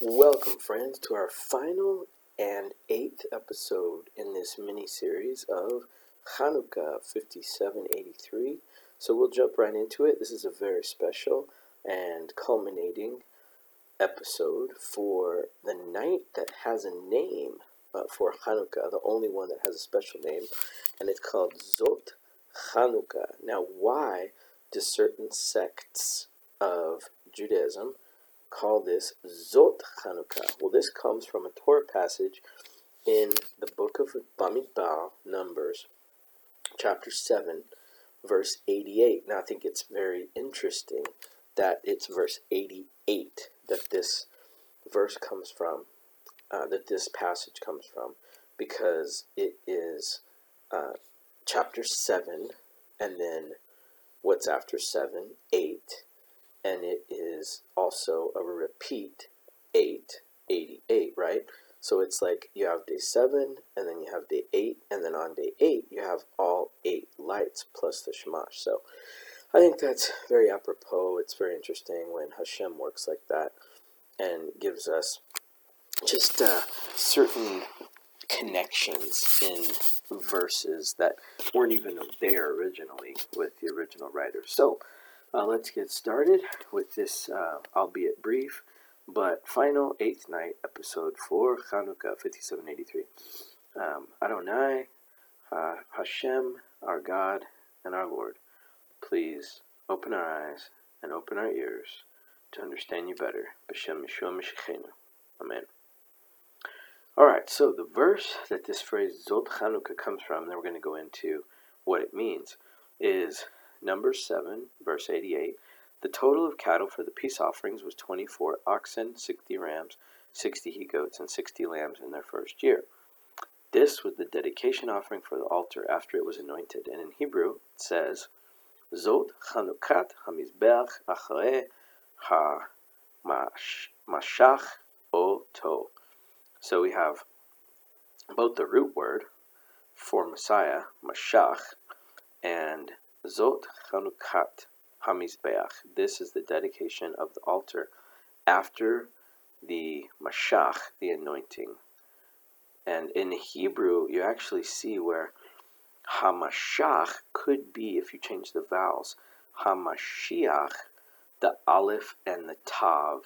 Welcome, friends, to our final and eighth episode in this mini series of Hanukkah 5783. So we'll jump right into it. This is a very special and culminating episode for the night that has a name uh, for Hanukkah, the only one that has a special name, and it's called Zot Hanukkah. Now, why do certain sects of Judaism call this Zot Chanukah. Well, this comes from a Torah passage in the book of Bamidbar, Numbers, chapter 7, verse 88. Now, I think it's very interesting that it's verse 88 that this verse comes from, uh, that this passage comes from, because it is uh, chapter 7, and then what's after 7? 8 and it is also a repeat 8, 88, right? So it's like you have day 7, and then you have day 8, and then on day 8, you have all 8 lights plus the Shamash. So I think that's very apropos. It's very interesting when Hashem works like that and gives us just uh, certain connections in verses that weren't even there originally with the original writer. So, uh, let's get started with this, uh, albeit brief, but final eighth night episode for Chanukah 5783. Um, Adonai, uh, Hashem, our God and our Lord, please open our eyes and open our ears to understand you better. B'Shem Yeshua. Amen. Alright, so the verse that this phrase Zot Chanukah comes from, then we're going to go into what it means, is Numbers 7, verse 88. The total of cattle for the peace offerings was 24 oxen, 60 rams, 60 he goats, and 60 lambs in their first year. This was the dedication offering for the altar after it was anointed, and in Hebrew it says, Zot Chanukat Hamizbeach Achare Ha-Mashach Oto. So we have both the root word for Messiah, Mashach, and Zot Chanukat Hamizbeach. This is the dedication of the altar after the Mashach, the anointing. And in Hebrew, you actually see where Hamashach could be, if you change the vowels, Hamashiach, the Aleph and the Tav,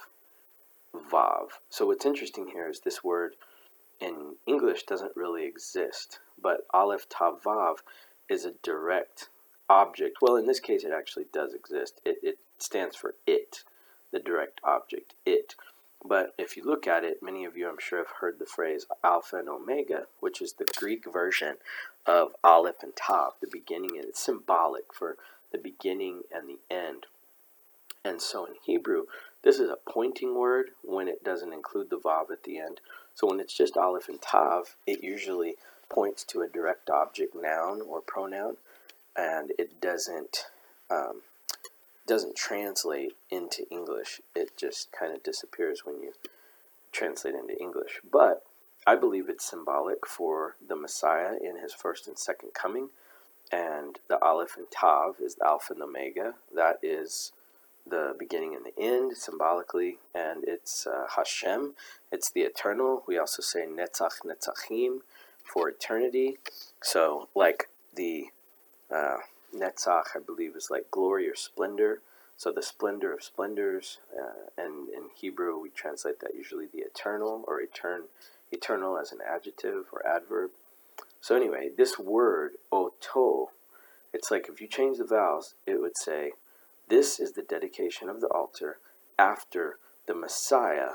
Vav. So what's interesting here is this word in English doesn't really exist, but Aleph Tav Vav is a direct object. Well, in this case, it actually does exist. It, it stands for it, the direct object, it. But if you look at it, many of you, I'm sure, have heard the phrase Alpha and Omega, which is the Greek version of Aleph and Tav, the beginning, and it's symbolic for the beginning and the end. And so in Hebrew, this is a pointing word when it doesn't include the Vav at the end. So when it's just Aleph and Tav, it usually points to a direct object, noun or pronoun and it doesn't um, doesn't translate into English. It just kind of disappears when you translate into English. But I believe it's symbolic for the Messiah in his first and second coming. And the Aleph and Tav is the Alpha and Omega. That is the beginning and the end symbolically. And it's uh, Hashem, it's the eternal. We also say Netzach Netzachim for eternity. So, like the uh, Netzach, I believe, is like glory or splendor. So the splendor of splendors, uh, and in Hebrew we translate that usually the eternal or etern, eternal as an adjective or adverb. So anyway, this word oto, it's like if you change the vowels, it would say, "This is the dedication of the altar after the Messiah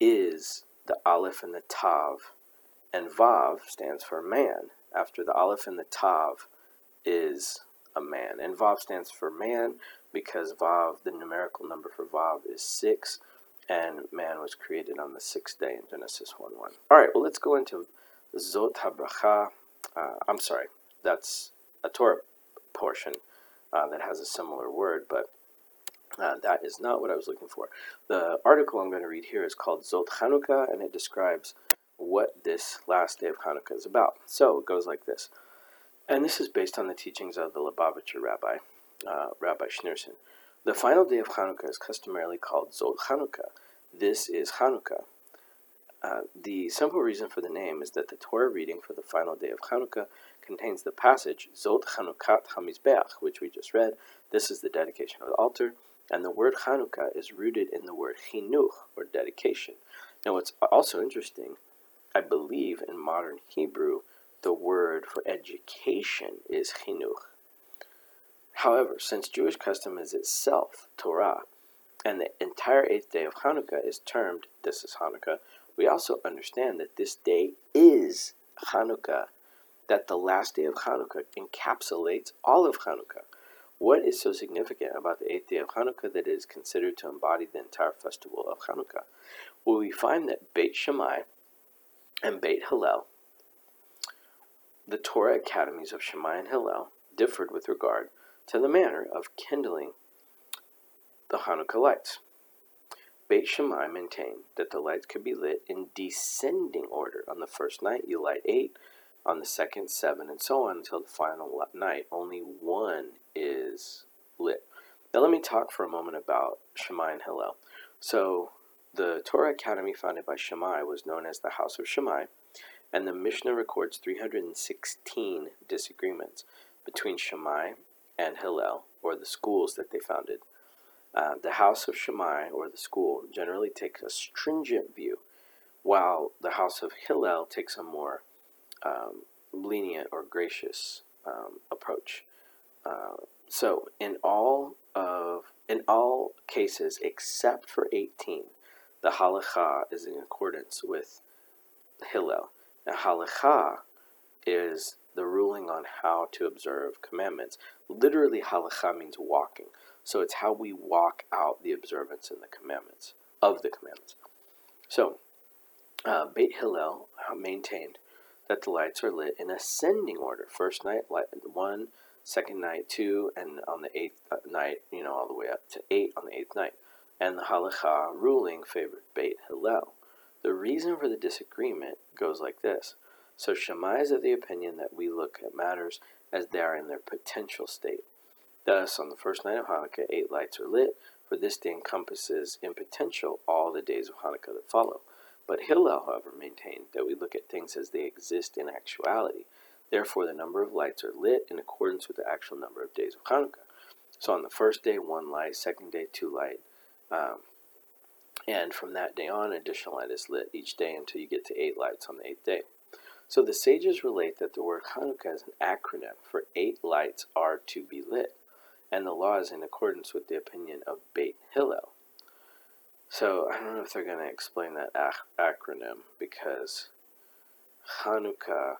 is the Aleph and the Tav, and Vav stands for man. After the Aleph and the Tav is a man. And Vav stands for man because Vav, the numerical number for Vav, is 6, and man was created on the sixth day in Genesis 1 1. All right, well, let's go into Zot HaBracha. Uh, I'm sorry, that's a Torah portion uh, that has a similar word, but uh, that is not what I was looking for. The article I'm going to read here is called Zot Chanukah, and it describes what this last day of Hanukkah is about. So it goes like this. And this is based on the teachings of the Lubavitcher rabbi, uh, Rabbi Schneerson. The final day of Hanukkah is customarily called Zot Hanukkah. this is Hanukkah. Uh, the simple reason for the name is that the Torah reading for the final day of Hanukkah contains the passage Zot Chanukkat Hamizbeach, which we just read. This is the dedication of the altar, and the word Hanukkah is rooted in the word chinuch, or dedication. Now, what's also interesting, I believe in modern Hebrew, the word for education is chinuch. However, since Jewish custom is itself Torah, and the entire eighth day of Hanukkah is termed, this is Hanukkah, we also understand that this day is Hanukkah, that the last day of Hanukkah encapsulates all of Hanukkah. What is so significant about the eighth day of Hanukkah that it is considered to embody the entire festival of Hanukkah? Well, we find that Beit Shammai and Beit Hillel, the Torah academies of Shammai and Hillel, differed with regard to the manner of kindling the Hanukkah lights. Beit Shammai maintained that the lights could be lit in descending order. On the first night, you light eight, on the second, seven, and so on until the final night. Only one is lit. Now, let me talk for a moment about Shammai and Hillel. So, the Torah Academy founded by Shammai was known as the House of Shammai, and the Mishnah records 316 disagreements between Shammai and Hillel, or the schools that they founded. Uh, the House of Shammai, or the school, generally takes a stringent view, while the House of Hillel takes a more um, lenient or gracious um, approach. Uh, so, in all of in all cases except for 18, the halacha is in accordance with Hillel. Now, halacha is the ruling on how to observe commandments. Literally, halacha means walking. So it's how we walk out the observance in the commandments, of the commandments. So, uh, Beit Hillel maintained that the lights are lit in ascending order. First night, light one, second night, two, and on the eighth uh, night, you know, all the way up to eight on the eighth night. And the halacha ruling favored Beit Hillel. The reason for the disagreement goes like this. So Shammai is of the opinion that we look at matters as they are in their potential state. Thus, on the first night of Hanukkah, eight lights are lit, for this day encompasses in potential all the days of Hanukkah that follow. But Hillel, however, maintained that we look at things as they exist in actuality. Therefore, the number of lights are lit in accordance with the actual number of days of Hanukkah. So on the first day, one light, second day, two light, um, and from that day on, additional light is lit each day until you get to eight lights on the eighth day. So the sages relate that the word Hanukkah is an acronym for eight lights are to be lit and the law is in accordance with the opinion of Beit Hillel. So I don't know if they're going to explain that ac- acronym because Hanukkah,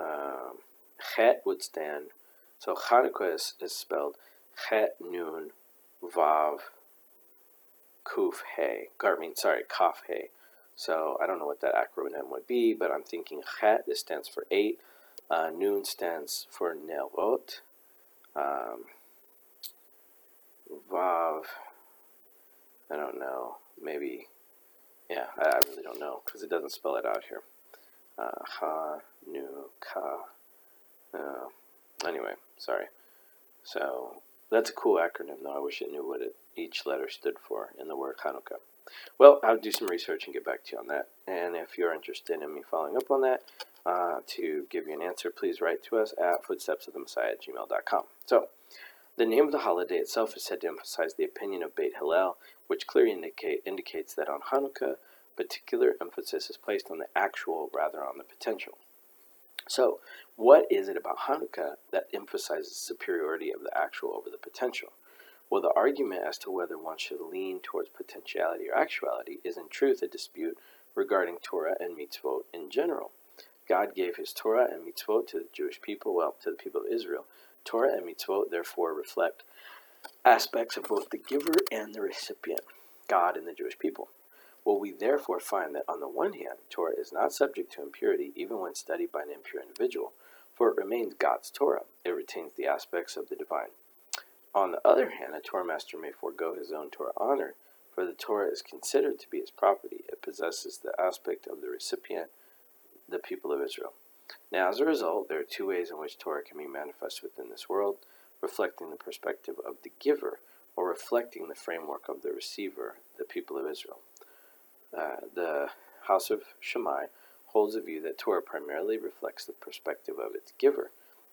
um, Chet would stand. So Hanukkah is, is spelled Chet Nun Vav Kuf He. I mean, sorry, Kaf He. So I don't know what that acronym would be, but I'm thinking Chet. This stands for eight. Uh, Nun stands for Nerot um, Vav, I don't know, maybe, yeah, I, I really don't know because it doesn't spell it out here. Uh, ha, nu, ka. Uh, anyway, sorry. So that's a cool acronym, though. I wish it knew what it, each letter stood for in the word Hanukkah. Well, I'll do some research and get back to you on that. And if you're interested in me following up on that, uh, to give you an answer, please write to us at footstepsofthemessiah at gmail.com. So, the name of the holiday itself is said to emphasize the opinion of Beit Hillel, which clearly indicate, indicates that on Hanukkah, particular emphasis is placed on the actual rather on the potential. So, what is it about Hanukkah that emphasizes superiority of the actual over the potential? Well, the argument as to whether one should lean towards potentiality or actuality is in truth a dispute regarding Torah and mitzvot in general. God gave his Torah and mitzvot to the Jewish people, well, to the people of Israel. Torah and mitzvot therefore reflect aspects of both the giver and the recipient, God and the Jewish people. Well, we therefore find that on the one hand, Torah is not subject to impurity even when studied by an impure individual, for it remains God's Torah. It retains the aspects of the divine. On the other hand, a Torah master may forego his own Torah honor, for the Torah is considered to be his property. It possesses the aspect of the recipient the people of Israel. Now, as a result, there are two ways in which Torah can be manifest within this world, reflecting the perspective of the giver, or reflecting the framework of the receiver, the people of Israel. Uh, the House of Shammai holds a view that Torah primarily reflects the perspective of its giver.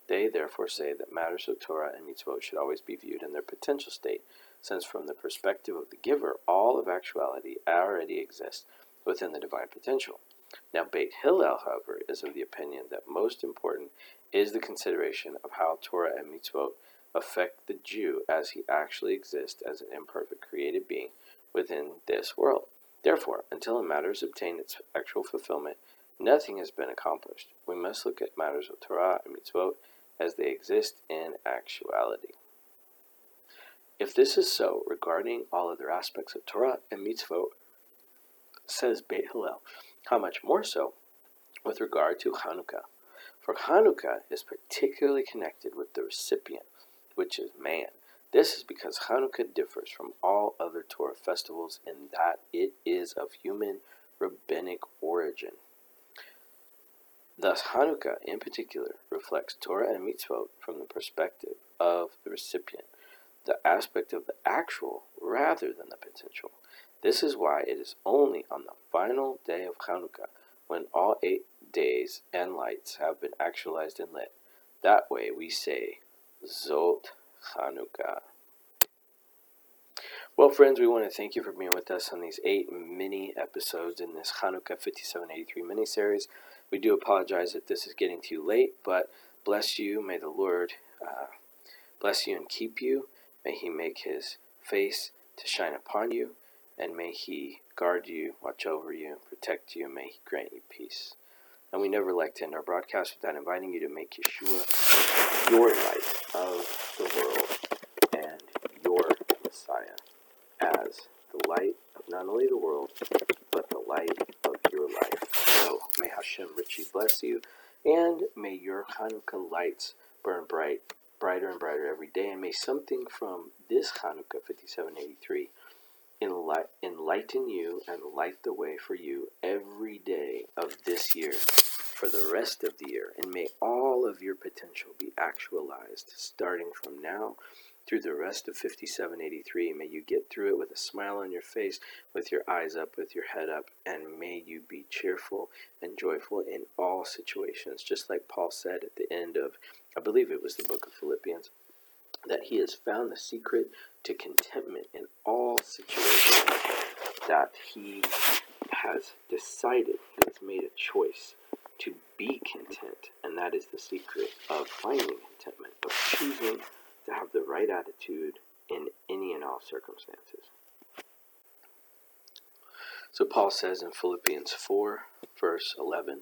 They therefore say that matters of Torah and mitzvot should always be viewed in their potential state, since from the perspective of the giver, all of actuality already exists within the divine potential. Now, Beit Hillel, however, is of the opinion that most important is the consideration of how Torah and mitzvot affect the Jew as he actually exists as an imperfect created being within this world. Therefore, until a matter has obtained its actual fulfillment, nothing has been accomplished. We must look at matters of Torah and mitzvot as they exist in actuality. If this is so regarding all other aspects of Torah and mitzvot, says Beit Hillel, how much more so with regard to Hanukkah? For Hanukkah is particularly connected with the recipient, which is man. This is because Hanukkah differs from all other Torah festivals in that it is of human rabbinic origin. Thus, Hanukkah in particular reflects Torah and mitzvot from the perspective of the recipient, the aspect of the actual rather than the potential. This is why it is only on the final day of Hanukkah, when all eight days and lights have been actualized and lit. That way we say, Zot Hanukkah. Well, friends, we want to thank you for being with us on these eight mini episodes in this Hanukkah 5783 mini series. We do apologize that this is getting too late, but bless you. May the Lord uh, bless you and keep you. May He make His face to shine upon you, and may He guard you, watch over you, protect you, and may He grant you peace. And we never like to end our broadcast without inviting you to make Yeshua your light of the world and your Messiah as the light of not only the world, but the light of your life. So may Hashem richly bless you, and may your Hanukkah lights burn bright, brighter and brighter every day, and may something from this Hanukkah 5783 enlighten you and light the way for you every day of this year for the rest of the year. And may all of your potential be actualized starting from now through the rest of 5783. May you get through it with a smile on your face, with your eyes up, with your head up, and may you be cheerful and joyful in all situations. Just like Paul said at the end of, I believe it was the book of Philippians, that he has found the secret to contentment in all situations, that he has decided, has made a choice to be content, and that is the secret of finding contentment, of choosing to have the right attitude in any and all circumstances. So Paul says in Philippians 4, verse 11,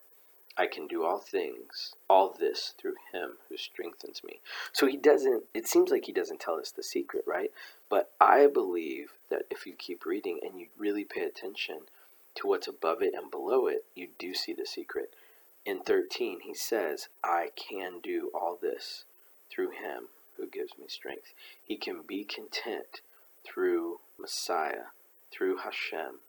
I can do all things, all this through him who strengthens me. So he doesn't, it seems like he doesn't tell us the secret, right? But I believe that if you keep reading and you really pay attention to what's above it and below it, you do see the secret. In 13, he says, I can do all this through him who gives me strength. He can be content through Messiah, through Hashem,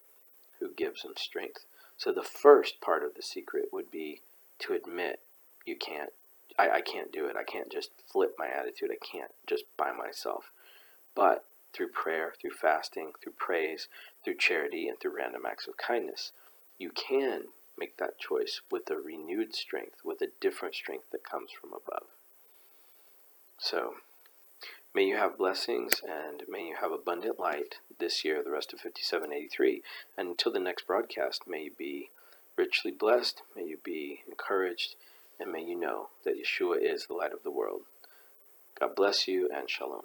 who gives him strength. So the first part of the secret would be to admit you can't, I, I can't do it. I can't just flip my attitude. I can't just by myself. But through prayer, through fasting, through praise, through charity, and through random acts of kindness, you can make that choice with a renewed strength, with a different strength that comes from above. So, May you have blessings and may you have abundant light this year, the rest of 5783. And until the next broadcast, may you be richly blessed, may you be encouraged, and may you know that Yeshua is the light of the world. God bless you and shalom.